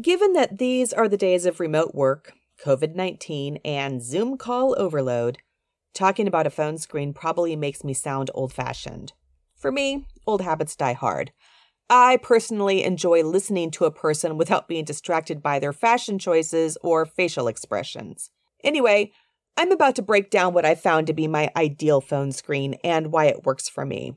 Given that these are the days of remote work, COVID 19, and Zoom call overload, talking about a phone screen probably makes me sound old fashioned. For me, old habits die hard. I personally enjoy listening to a person without being distracted by their fashion choices or facial expressions. Anyway, I'm about to break down what I found to be my ideal phone screen and why it works for me.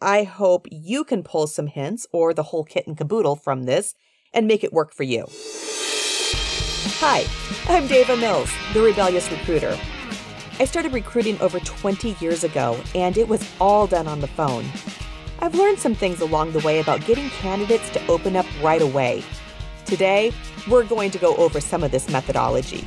I hope you can pull some hints or the whole kit and caboodle from this and make it work for you. Hi, I'm Daava Mills, the rebellious recruiter. I started recruiting over 20 years ago, and it was all done on the phone. I've learned some things along the way about getting candidates to open up right away. Today, we're going to go over some of this methodology.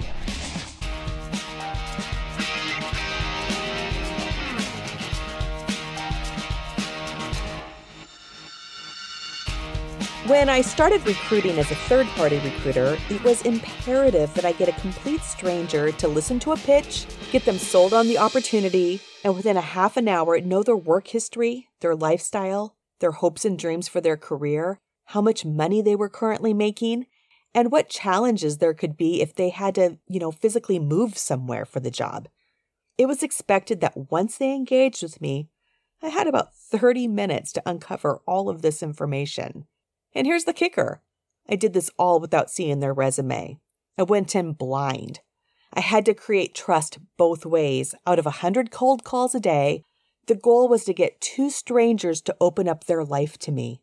When I started recruiting as a third party recruiter, it was imperative that I get a complete stranger to listen to a pitch, get them sold on the opportunity, and within a half an hour know their work history, their lifestyle, their hopes and dreams for their career, how much money they were currently making, and what challenges there could be if they had to, you know, physically move somewhere for the job. It was expected that once they engaged with me, I had about 30 minutes to uncover all of this information. And here's the kicker I did this all without seeing their resume. I went in blind. I had to create trust both ways. Out of a 100 cold calls a day, the goal was to get two strangers to open up their life to me.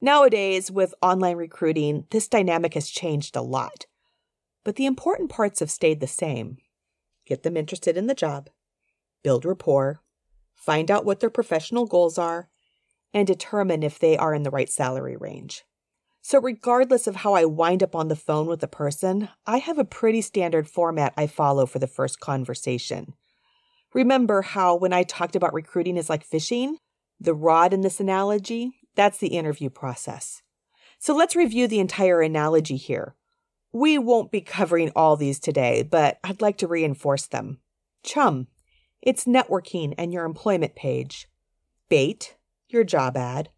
Nowadays, with online recruiting, this dynamic has changed a lot. But the important parts have stayed the same get them interested in the job, build rapport, find out what their professional goals are, and determine if they are in the right salary range. So, regardless of how I wind up on the phone with a person, I have a pretty standard format I follow for the first conversation. Remember how when I talked about recruiting is like fishing? The rod in this analogy? That's the interview process. So, let's review the entire analogy here. We won't be covering all these today, but I'd like to reinforce them. Chum, it's networking and your employment page. Bait, your job ad.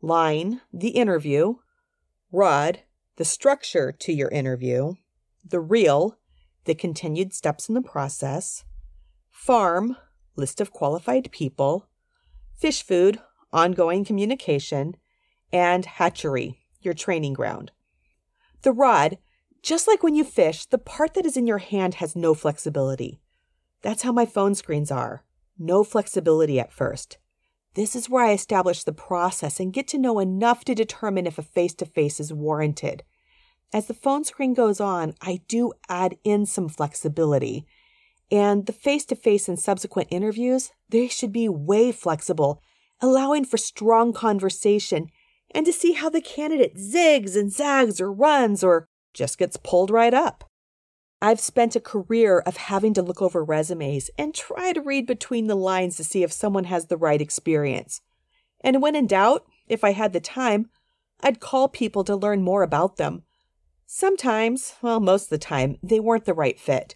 Line, the interview. Rod, the structure to your interview, the reel, the continued steps in the process, farm, list of qualified people, fish food, ongoing communication, and hatchery, your training ground. The rod, just like when you fish, the part that is in your hand has no flexibility. That's how my phone screens are. No flexibility at first. This is where I establish the process and get to know enough to determine if a face to face is warranted. As the phone screen goes on, I do add in some flexibility. And the face to face and subsequent interviews, they should be way flexible, allowing for strong conversation and to see how the candidate zigs and zags or runs or just gets pulled right up. I've spent a career of having to look over resumes and try to read between the lines to see if someone has the right experience. And when in doubt, if I had the time, I'd call people to learn more about them. Sometimes, well, most of the time, they weren't the right fit,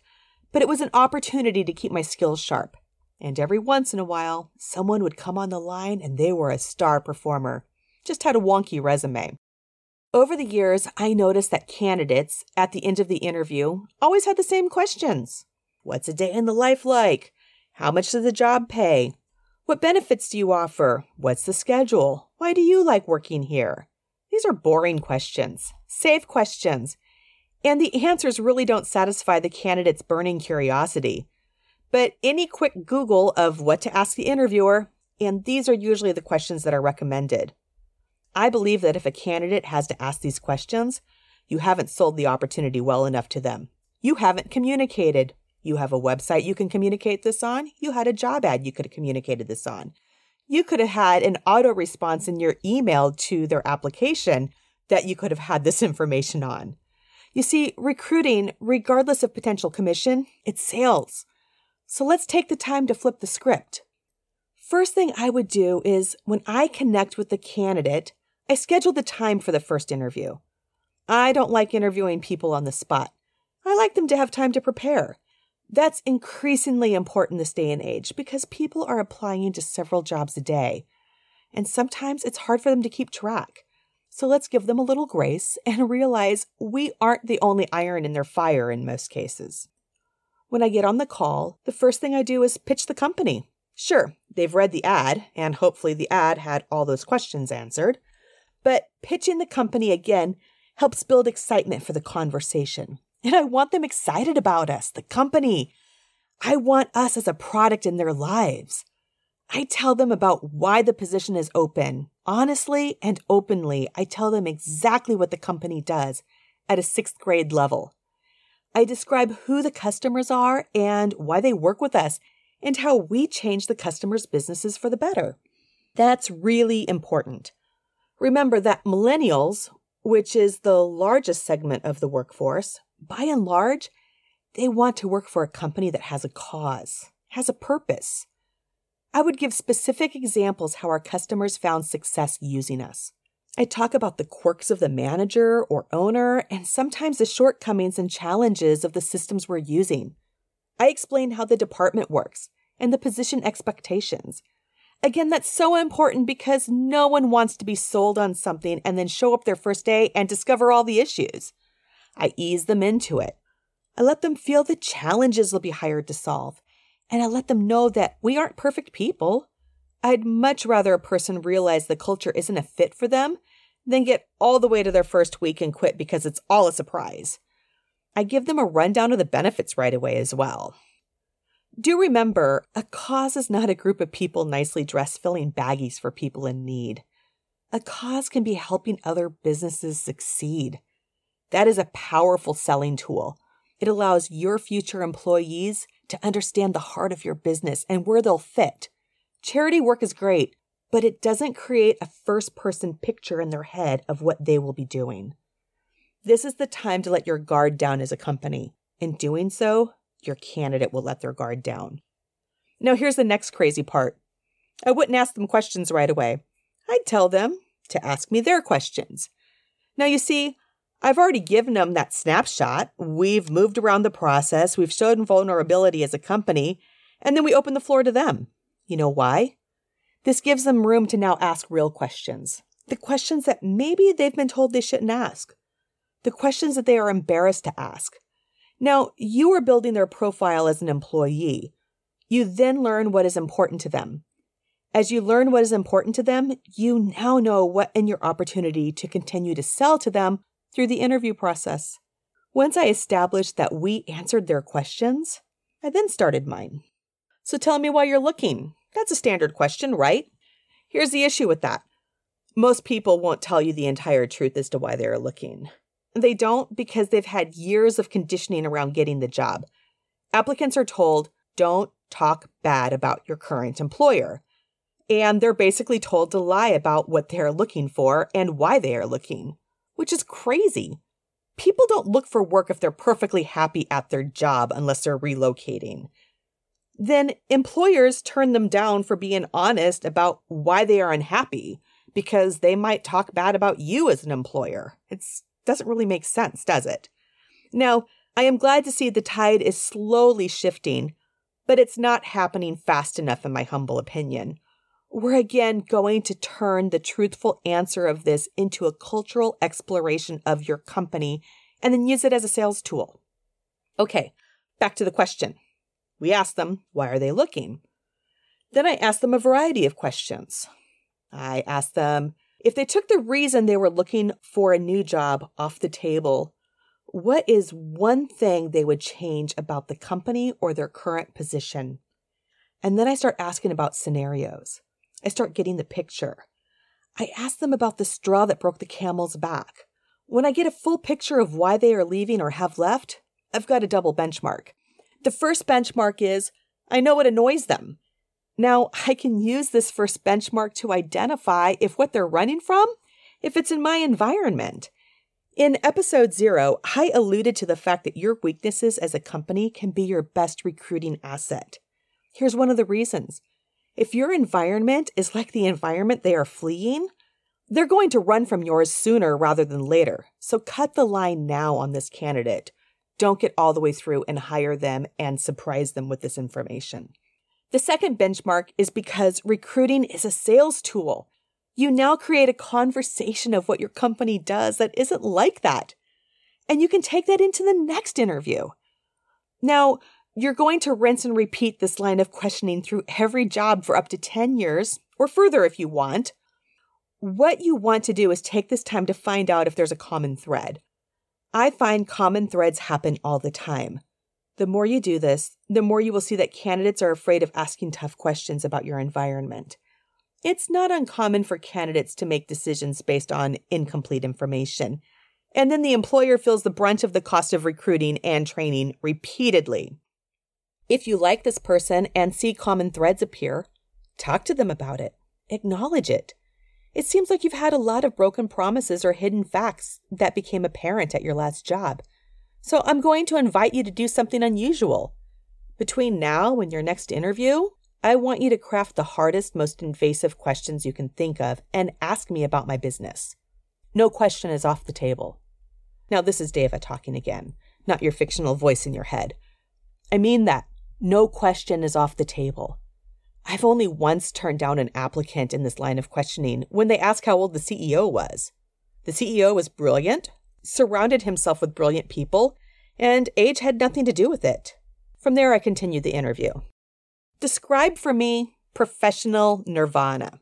but it was an opportunity to keep my skills sharp. And every once in a while, someone would come on the line and they were a star performer, just had a wonky resume. Over the years, I noticed that candidates at the end of the interview always had the same questions What's a day in the life like? How much does the job pay? What benefits do you offer? What's the schedule? Why do you like working here? These are boring questions, safe questions, and the answers really don't satisfy the candidate's burning curiosity. But any quick Google of what to ask the interviewer, and these are usually the questions that are recommended. I believe that if a candidate has to ask these questions, you haven't sold the opportunity well enough to them. You haven't communicated. You have a website you can communicate this on. You had a job ad you could have communicated this on. You could have had an auto response in your email to their application that you could have had this information on. You see, recruiting, regardless of potential commission, it's sales. So let's take the time to flip the script. First thing I would do is when I connect with the candidate, I scheduled the time for the first interview. I don't like interviewing people on the spot. I like them to have time to prepare. That's increasingly important this day and age because people are applying to several jobs a day. And sometimes it's hard for them to keep track. So let's give them a little grace and realize we aren't the only iron in their fire in most cases. When I get on the call, the first thing I do is pitch the company. Sure, they've read the ad, and hopefully the ad had all those questions answered. But pitching the company again helps build excitement for the conversation. And I want them excited about us, the company. I want us as a product in their lives. I tell them about why the position is open. Honestly and openly, I tell them exactly what the company does at a sixth grade level. I describe who the customers are and why they work with us and how we change the customers' businesses for the better. That's really important. Remember that millennials, which is the largest segment of the workforce, by and large, they want to work for a company that has a cause, has a purpose. I would give specific examples how our customers found success using us. I talk about the quirks of the manager or owner and sometimes the shortcomings and challenges of the systems we're using. I explain how the department works and the position expectations. Again, that's so important because no one wants to be sold on something and then show up their first day and discover all the issues. I ease them into it. I let them feel the challenges they'll be hired to solve. And I let them know that we aren't perfect people. I'd much rather a person realize the culture isn't a fit for them than get all the way to their first week and quit because it's all a surprise. I give them a rundown of the benefits right away as well. Do remember, a cause is not a group of people nicely dressed filling baggies for people in need. A cause can be helping other businesses succeed. That is a powerful selling tool. It allows your future employees to understand the heart of your business and where they'll fit. Charity work is great, but it doesn't create a first person picture in their head of what they will be doing. This is the time to let your guard down as a company. In doing so, your candidate will let their guard down. Now, here's the next crazy part I wouldn't ask them questions right away. I'd tell them to ask me their questions. Now, you see, I've already given them that snapshot. We've moved around the process, we've shown vulnerability as a company, and then we open the floor to them. You know why? This gives them room to now ask real questions. The questions that maybe they've been told they shouldn't ask. The questions that they are embarrassed to ask. Now, you are building their profile as an employee. You then learn what is important to them. As you learn what is important to them, you now know what in your opportunity to continue to sell to them through the interview process. Once I established that we answered their questions, I then started mine. So tell me why you're looking. That's a standard question, right? Here's the issue with that most people won't tell you the entire truth as to why they are looking. They don't because they've had years of conditioning around getting the job. Applicants are told, don't talk bad about your current employer. And they're basically told to lie about what they're looking for and why they are looking which is crazy. People don't look for work if they're perfectly happy at their job unless they're relocating. Then employers turn them down for being honest about why they are unhappy because they might talk bad about you as an employer. It doesn't really make sense, does it? Now, I am glad to see the tide is slowly shifting, but it's not happening fast enough, in my humble opinion we're again going to turn the truthful answer of this into a cultural exploration of your company and then use it as a sales tool. Okay, back to the question. We ask them, why are they looking? Then I ask them a variety of questions. I ask them if they took the reason they were looking for a new job off the table, what is one thing they would change about the company or their current position? And then I start asking about scenarios. I start getting the picture. I ask them about the straw that broke the camel's back. When I get a full picture of why they are leaving or have left, I've got a double benchmark. The first benchmark is I know what annoys them. Now, I can use this first benchmark to identify if what they're running from, if it's in my environment. In episode zero, I alluded to the fact that your weaknesses as a company can be your best recruiting asset. Here's one of the reasons if your environment is like the environment they are fleeing, they're going to run from yours sooner rather than later. So cut the line now on this candidate. Don't get all the way through and hire them and surprise them with this information. The second benchmark is because recruiting is a sales tool. You now create a conversation of what your company does that isn't like that. And you can take that into the next interview. Now, you're going to rinse and repeat this line of questioning through every job for up to 10 years, or further if you want. What you want to do is take this time to find out if there's a common thread. I find common threads happen all the time. The more you do this, the more you will see that candidates are afraid of asking tough questions about your environment. It's not uncommon for candidates to make decisions based on incomplete information. And then the employer feels the brunt of the cost of recruiting and training repeatedly. If you like this person and see common threads appear, talk to them about it, acknowledge it. It seems like you've had a lot of broken promises or hidden facts that became apparent at your last job. So I'm going to invite you to do something unusual. Between now and your next interview, I want you to craft the hardest, most invasive questions you can think of and ask me about my business. No question is off the table. Now, this is Daava talking again, not your fictional voice in your head. I mean that. No question is off the table. I've only once turned down an applicant in this line of questioning when they asked how old the CEO was. The CEO was brilliant, surrounded himself with brilliant people, and age had nothing to do with it. From there, I continued the interview. Describe for me professional nirvana.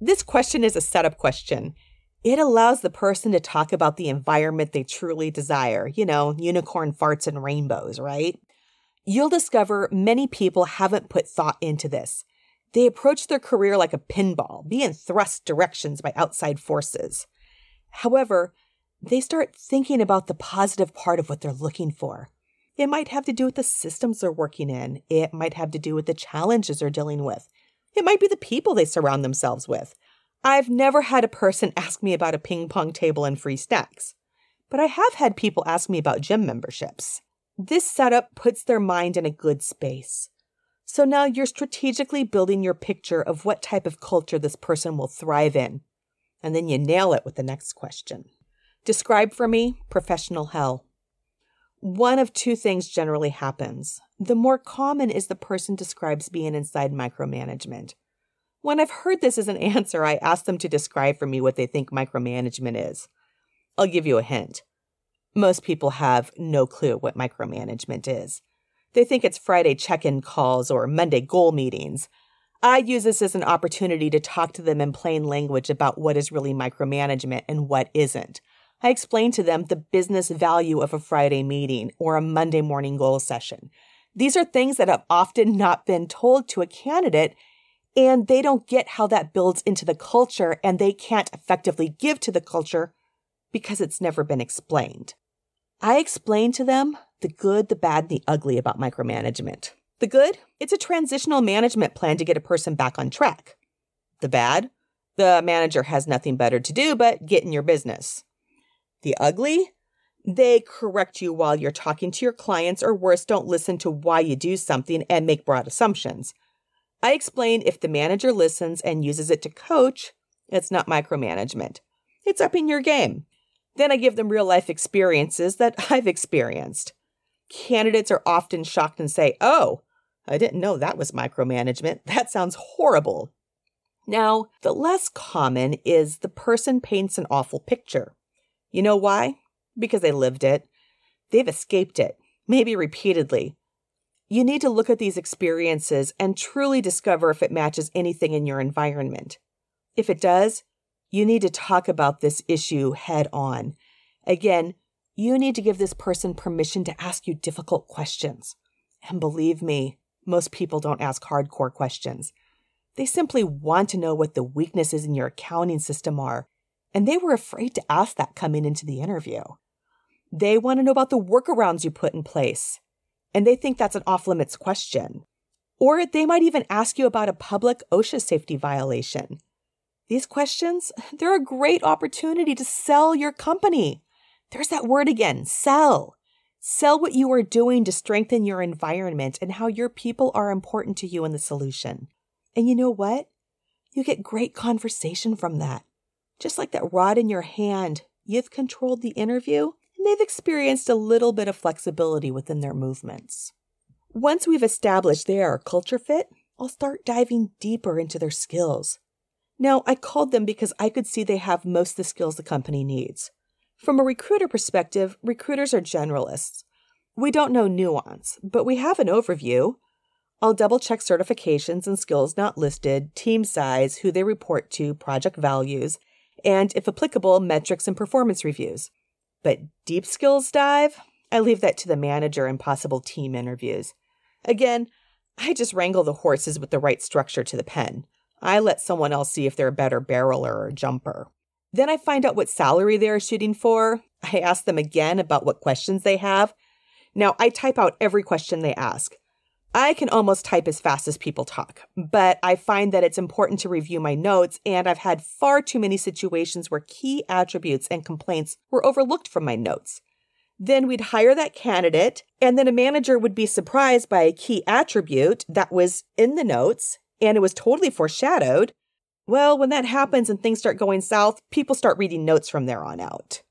This question is a setup question. It allows the person to talk about the environment they truly desire, you know, unicorn farts and rainbows, right? You'll discover many people haven't put thought into this. They approach their career like a pinball, being thrust directions by outside forces. However, they start thinking about the positive part of what they're looking for. It might have to do with the systems they're working in. It might have to do with the challenges they're dealing with. It might be the people they surround themselves with. I've never had a person ask me about a ping pong table and free snacks, but I have had people ask me about gym memberships. This setup puts their mind in a good space. So now you're strategically building your picture of what type of culture this person will thrive in. And then you nail it with the next question. Describe for me professional hell. One of two things generally happens. The more common is the person describes being inside micromanagement. When I've heard this as an answer, I ask them to describe for me what they think micromanagement is. I'll give you a hint most people have no clue what micromanagement is. They think it's Friday check in calls or Monday goal meetings. I use this as an opportunity to talk to them in plain language about what is really micromanagement and what isn't. I explain to them the business value of a Friday meeting or a Monday morning goal session. These are things that have often not been told to a candidate, and they don't get how that builds into the culture, and they can't effectively give to the culture because it's never been explained. I explain to them the good, the bad, and the ugly about micromanagement. The good, it's a transitional management plan to get a person back on track. The bad, the manager has nothing better to do but get in your business. The ugly, they correct you while you're talking to your clients, or worse, don't listen to why you do something and make broad assumptions. I explain if the manager listens and uses it to coach, it's not micromanagement. It's upping your game. Then I give them real life experiences that I've experienced. Candidates are often shocked and say, Oh, I didn't know that was micromanagement. That sounds horrible. Now, the less common is the person paints an awful picture. You know why? Because they lived it. They've escaped it, maybe repeatedly. You need to look at these experiences and truly discover if it matches anything in your environment. If it does, you need to talk about this issue head on. Again, you need to give this person permission to ask you difficult questions. And believe me, most people don't ask hardcore questions. They simply want to know what the weaknesses in your accounting system are, and they were afraid to ask that coming into the interview. They want to know about the workarounds you put in place, and they think that's an off limits question. Or they might even ask you about a public OSHA safety violation. These questions, they're a great opportunity to sell your company. There's that word again sell. Sell what you are doing to strengthen your environment and how your people are important to you in the solution. And you know what? You get great conversation from that. Just like that rod in your hand, you've controlled the interview and they've experienced a little bit of flexibility within their movements. Once we've established they are a culture fit, I'll start diving deeper into their skills. Now, I called them because I could see they have most of the skills the company needs. From a recruiter perspective, recruiters are generalists. We don't know nuance, but we have an overview. I'll double check certifications and skills not listed, team size, who they report to, project values, and if applicable, metrics and performance reviews. But deep skills dive, I leave that to the manager and possible team interviews. Again, I just wrangle the horses with the right structure to the pen. I let someone else see if they're a better barreler or jumper. Then I find out what salary they are shooting for. I ask them again about what questions they have. Now, I type out every question they ask. I can almost type as fast as people talk, but I find that it's important to review my notes, and I've had far too many situations where key attributes and complaints were overlooked from my notes. Then we'd hire that candidate, and then a manager would be surprised by a key attribute that was in the notes, and it was totally foreshadowed. Well, when that happens and things start going south, people start reading notes from there on out.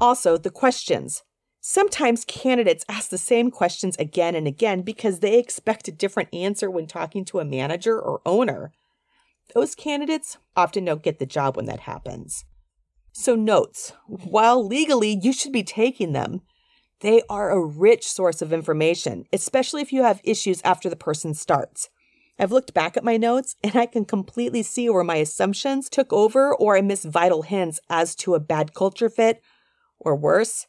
Also, the questions. Sometimes candidates ask the same questions again and again because they expect a different answer when talking to a manager or owner. Those candidates often don't get the job when that happens. So, notes. While legally you should be taking them, they are a rich source of information, especially if you have issues after the person starts. I've looked back at my notes and I can completely see where my assumptions took over or I missed vital hints as to a bad culture fit, or worse,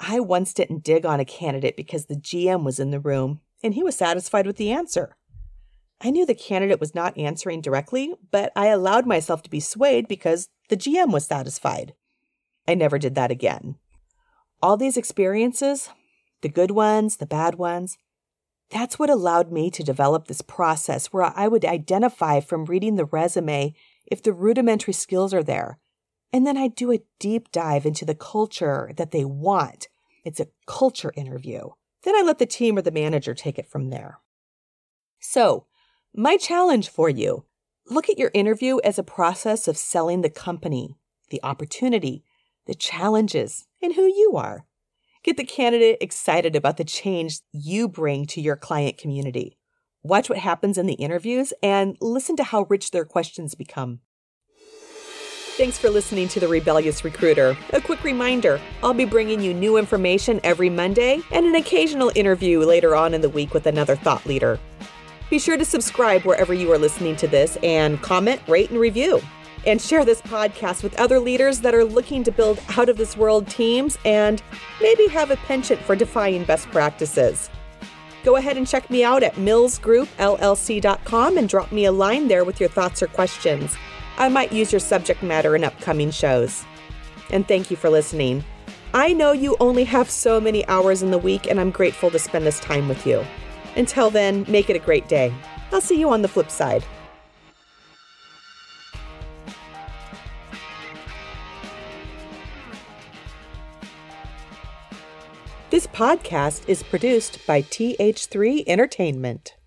I once didn't dig on a candidate because the GM was in the room and he was satisfied with the answer. I knew the candidate was not answering directly, but I allowed myself to be swayed because the GM was satisfied. I never did that again. All these experiences, the good ones, the bad ones, that's what allowed me to develop this process where I would identify from reading the resume if the rudimentary skills are there and then I do a deep dive into the culture that they want. It's a culture interview. Then I let the team or the manager take it from there. So, my challenge for you look at your interview as a process of selling the company, the opportunity, the challenges, and who you are. Get the candidate excited about the change you bring to your client community. Watch what happens in the interviews and listen to how rich their questions become. Thanks for listening to The Rebellious Recruiter. A quick reminder I'll be bringing you new information every Monday and an occasional interview later on in the week with another thought leader. Be sure to subscribe wherever you are listening to this and comment, rate, and review. And share this podcast with other leaders that are looking to build out of this world teams and maybe have a penchant for defying best practices. Go ahead and check me out at millsgroupllc.com and drop me a line there with your thoughts or questions. I might use your subject matter in upcoming shows. And thank you for listening. I know you only have so many hours in the week, and I'm grateful to spend this time with you. Until then, make it a great day. I'll see you on the flip side. This podcast is produced by TH3 Entertainment.